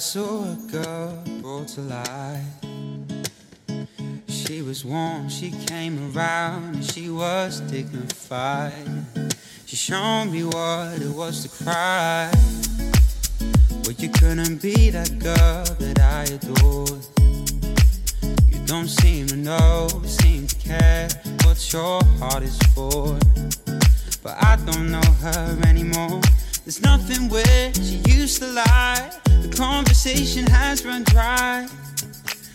saw a girl brought to life. She was warm, she came around, and she was dignified. She showed me what it was to cry. But you couldn't be that girl that I adored. You don't seem to know, seem to care what your heart is for. But I don't know her anymore. There's nothing where she used to lie. Conversation has run dry.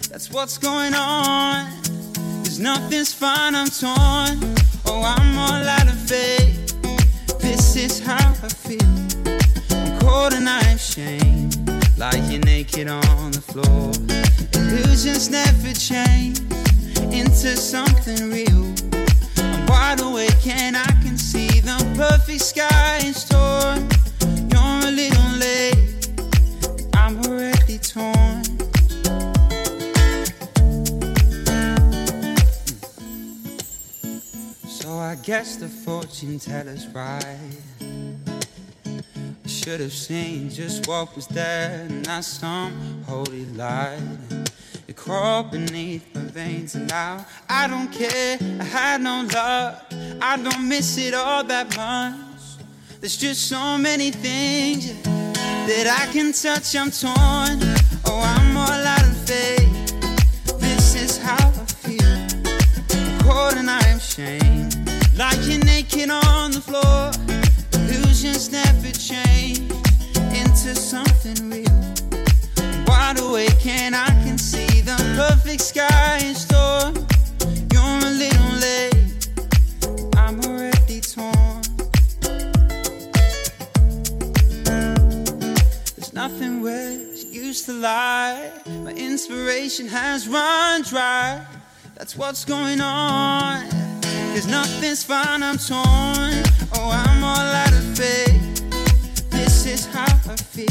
That's what's going on. Cause nothing's fine, I'm torn. Oh, I'm all out of faith. This is how I feel. I'm cold and I'm ashamed. Lying naked on the floor. Illusions never change into something real. I'm wide awake and I can see the perfect sky in store. I guess the fortune teller's right. I should have seen just what was there, not some holy light. It crawled beneath my veins, and now I don't care. I had no luck, I don't miss it all that much. There's just so many things that I can touch. I'm torn. Oh, I'm all out of faith. This is how I feel. Cold and I am shamed. Lying naked on the floor. Illusions never change into something real. Wide awake and I can see the perfect sky in store. You're a little late. I'm already torn. There's nothing where used to lie. My inspiration has run dry. That's what's going on. Cause nothing's fine, I'm torn. Oh, I'm all out of faith. This is how I feel.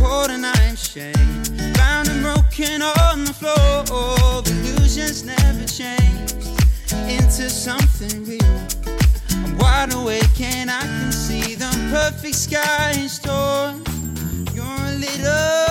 Cold and I'm shamed. Bound and broken on the floor. Illusions never change into something real. I'm wide awake and I can see the perfect sky in store. You're a little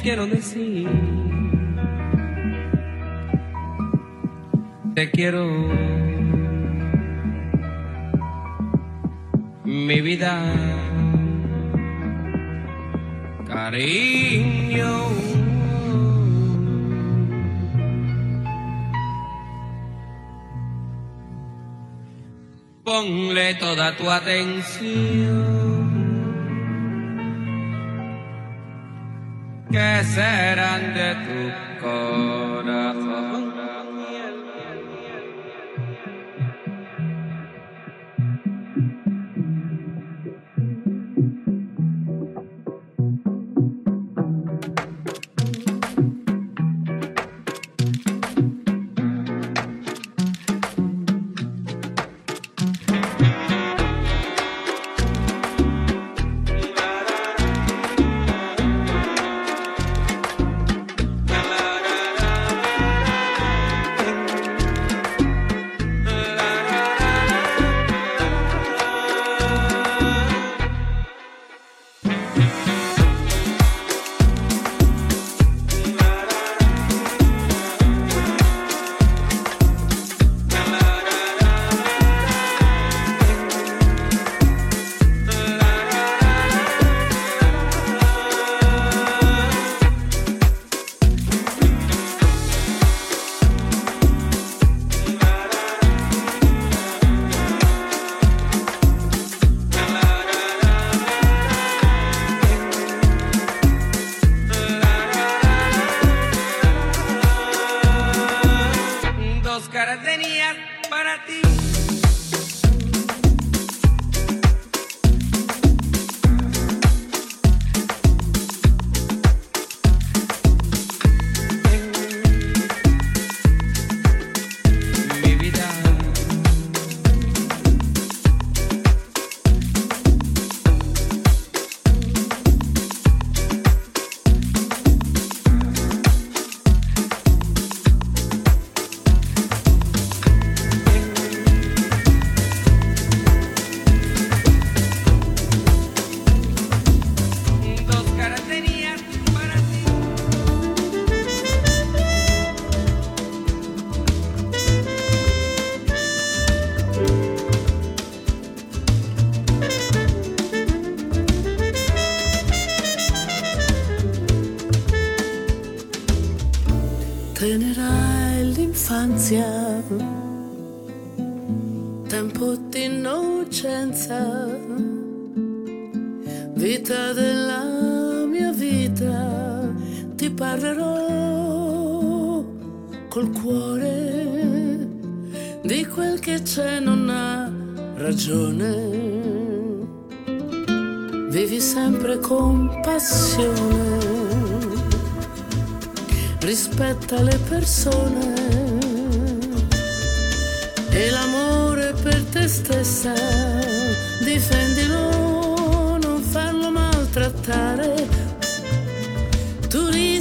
quiero decir. Te quiero. Mi vida. Cariño. Ponle toda tu atención. Que serán de tu corazón.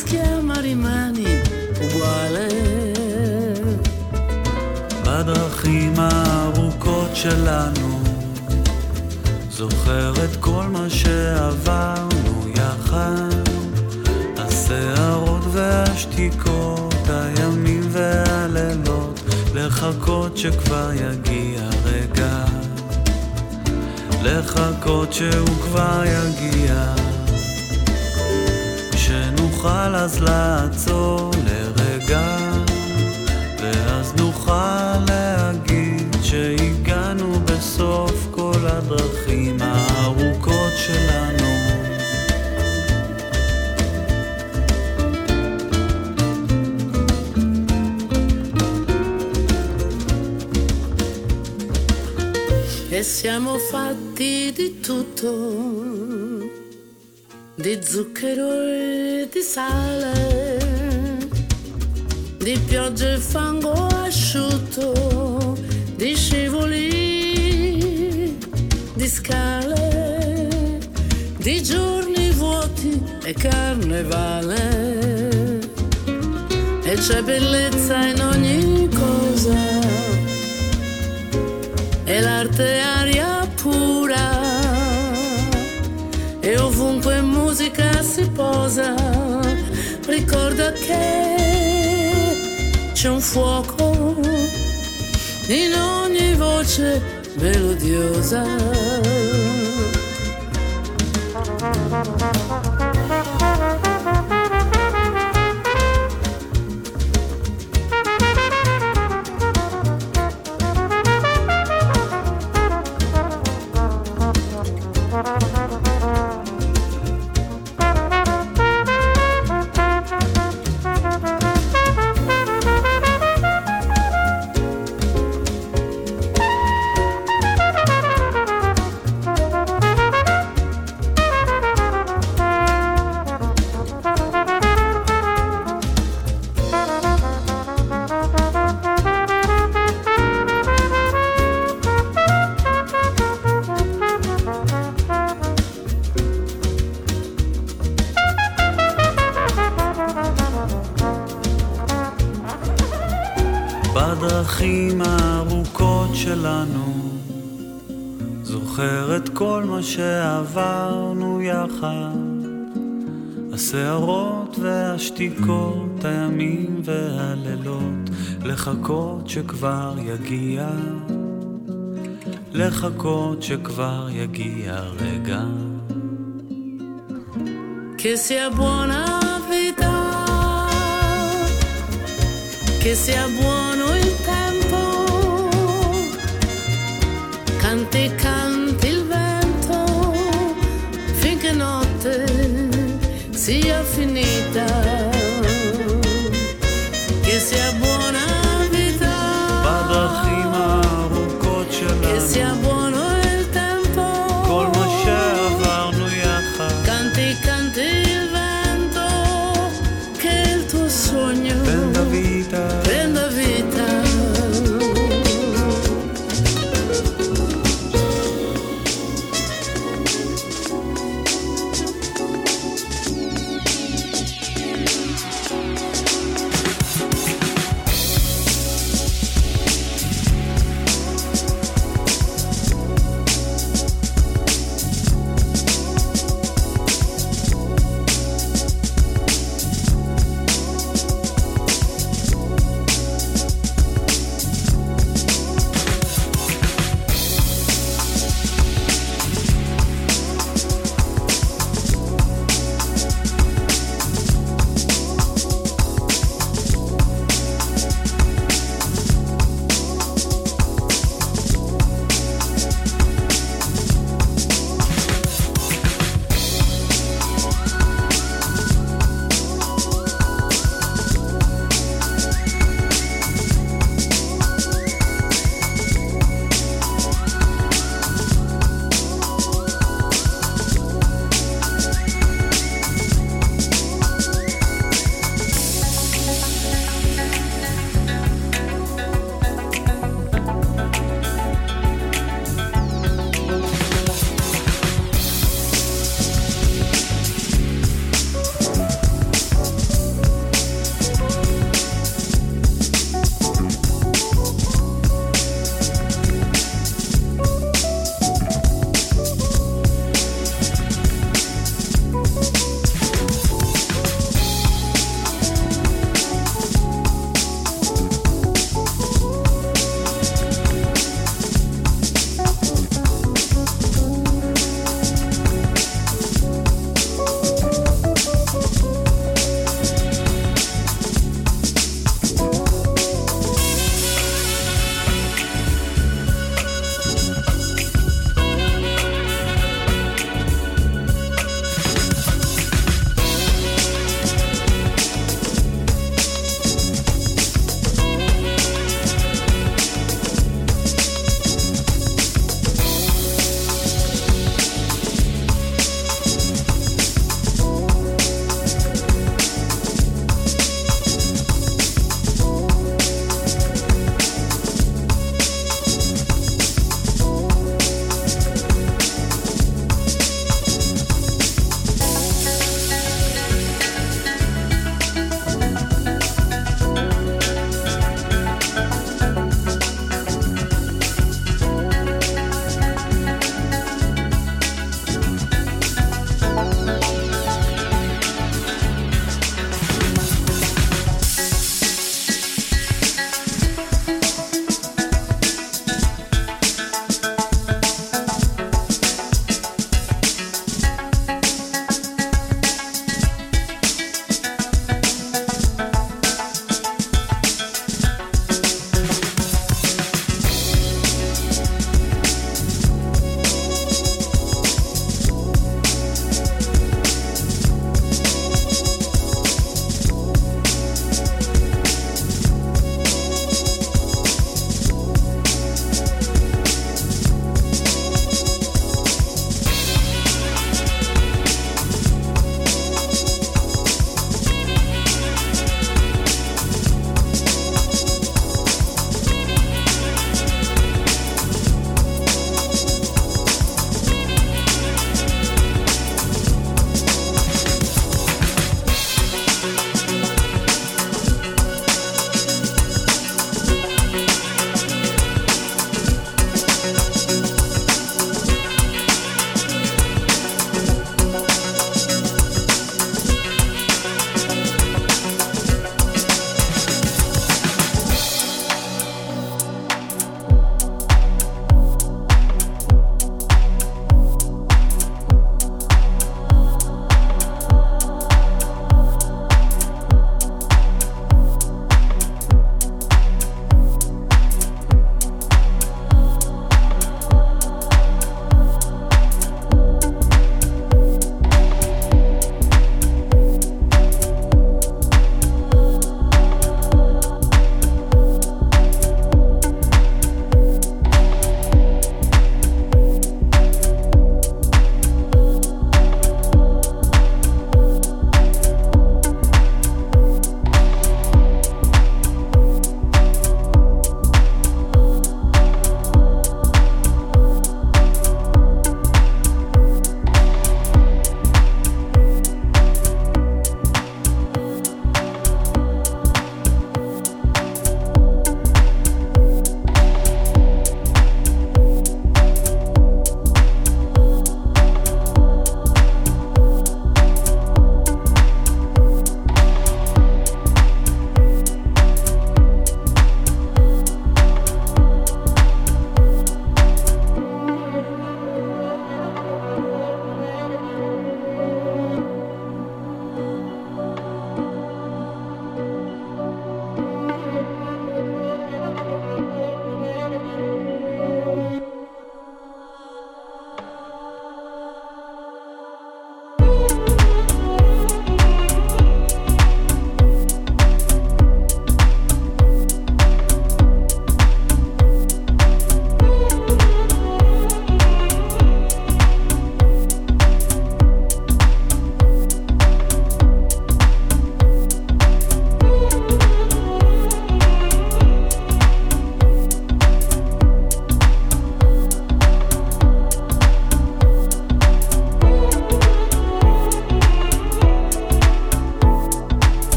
Tu rischi ma rimani uguale. בדרכים הארוכות שלנו זוכר את כל מה שעברנו יחד. הסערות והשתיקות, הימים והלילות לחכות שכבר יגיע רגע. לחכות שהוא כבר יגיע שנוכל אז לעצור לרגע ואז נוכל להגיד שהגענו בסוף כל הדרכים הארוכות שלנו. E siamo fatti di tutto, di zucchero e di sale, di pioggia e fango asciutto, di scivoli, di scale, di giorni vuoti e carnevale. E c'è bellezza in ogni cosa e l'arte è aria pura e ovunque musica si posa ricorda che c'è un fuoco in ogni voce melodiosa והשתיקות, הימים והלילות לחכות שכבר יגיע לחכות שכבר יגיע רגע che sia buona vita, che sia buono il tempo, canti canti il vento, finché notte sia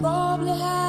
probably had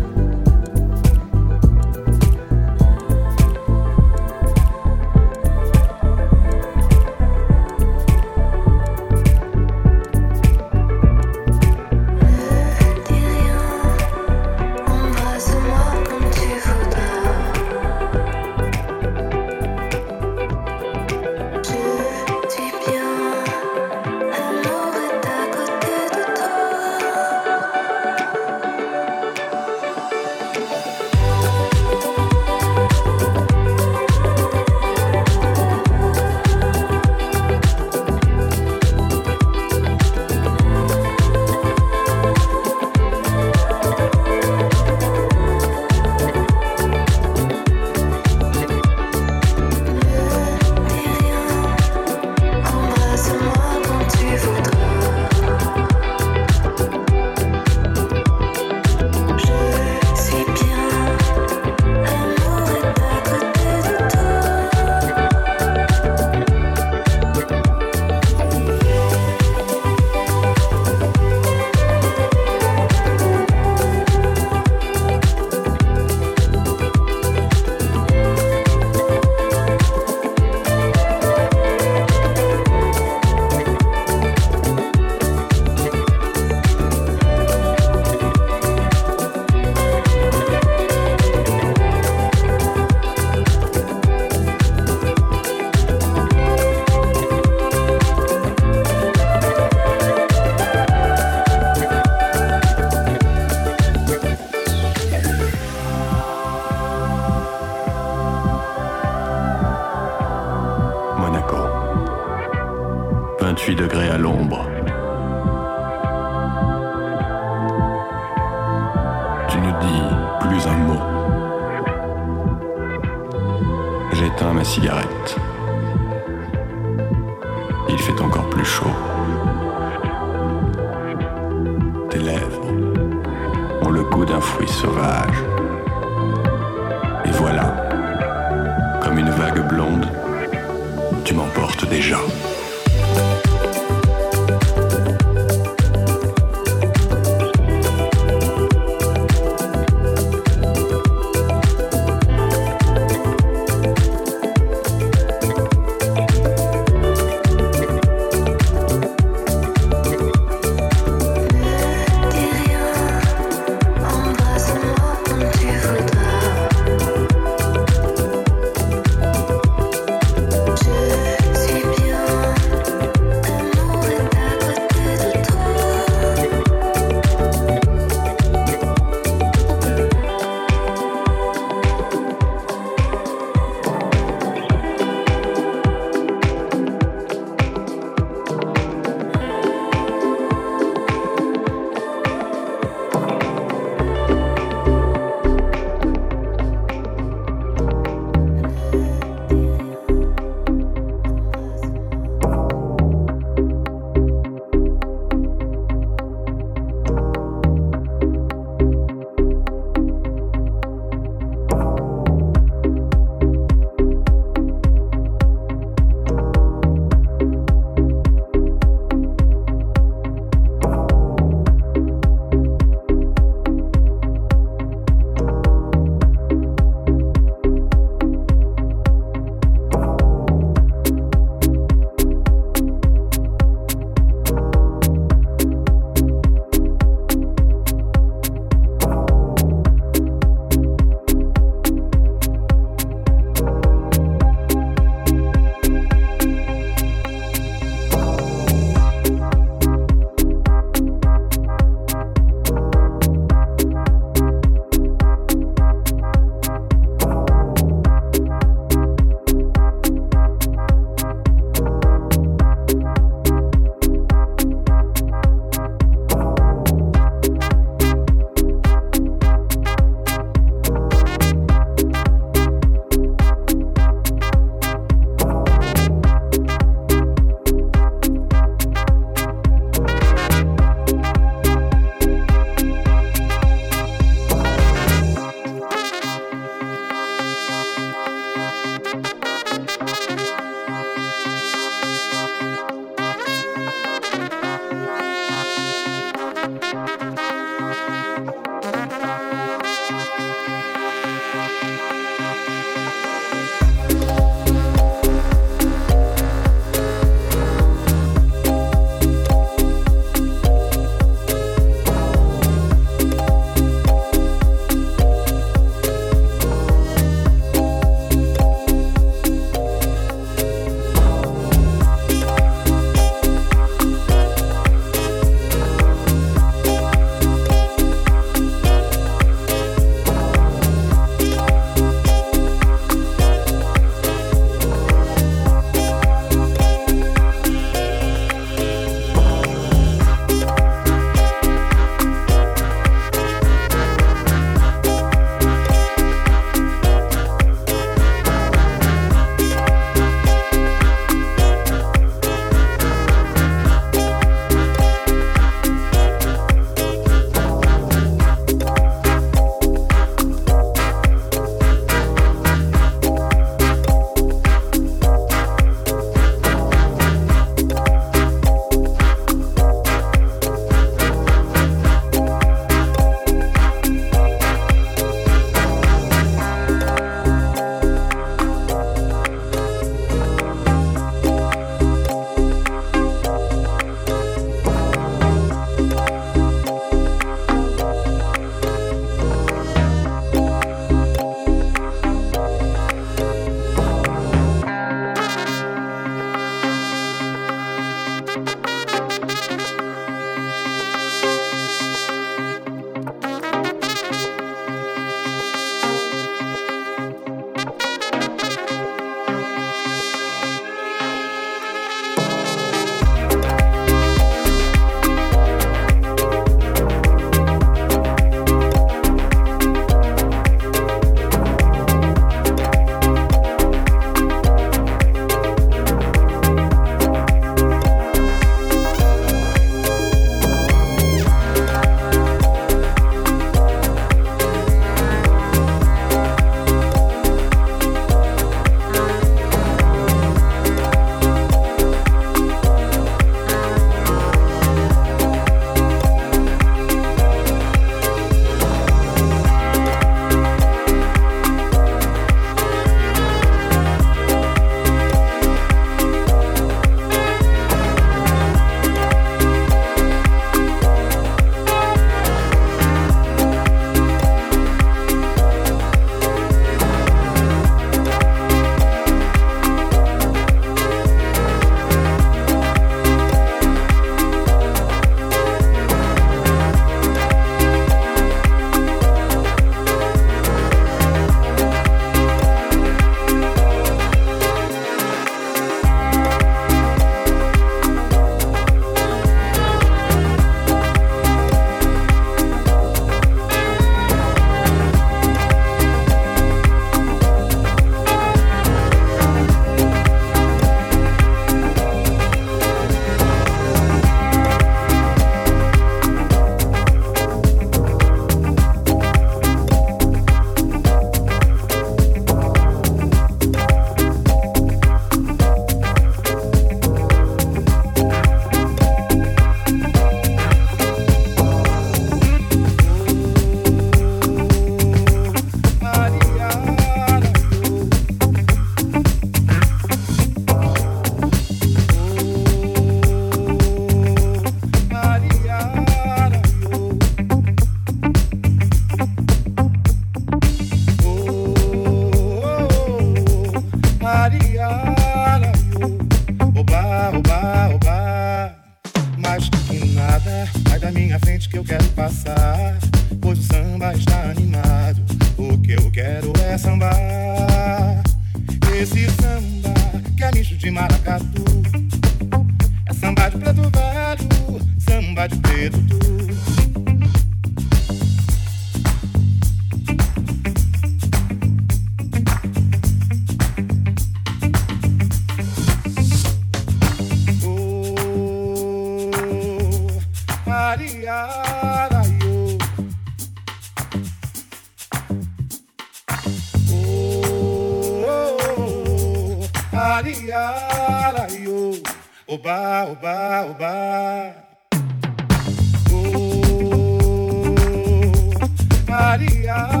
Maria.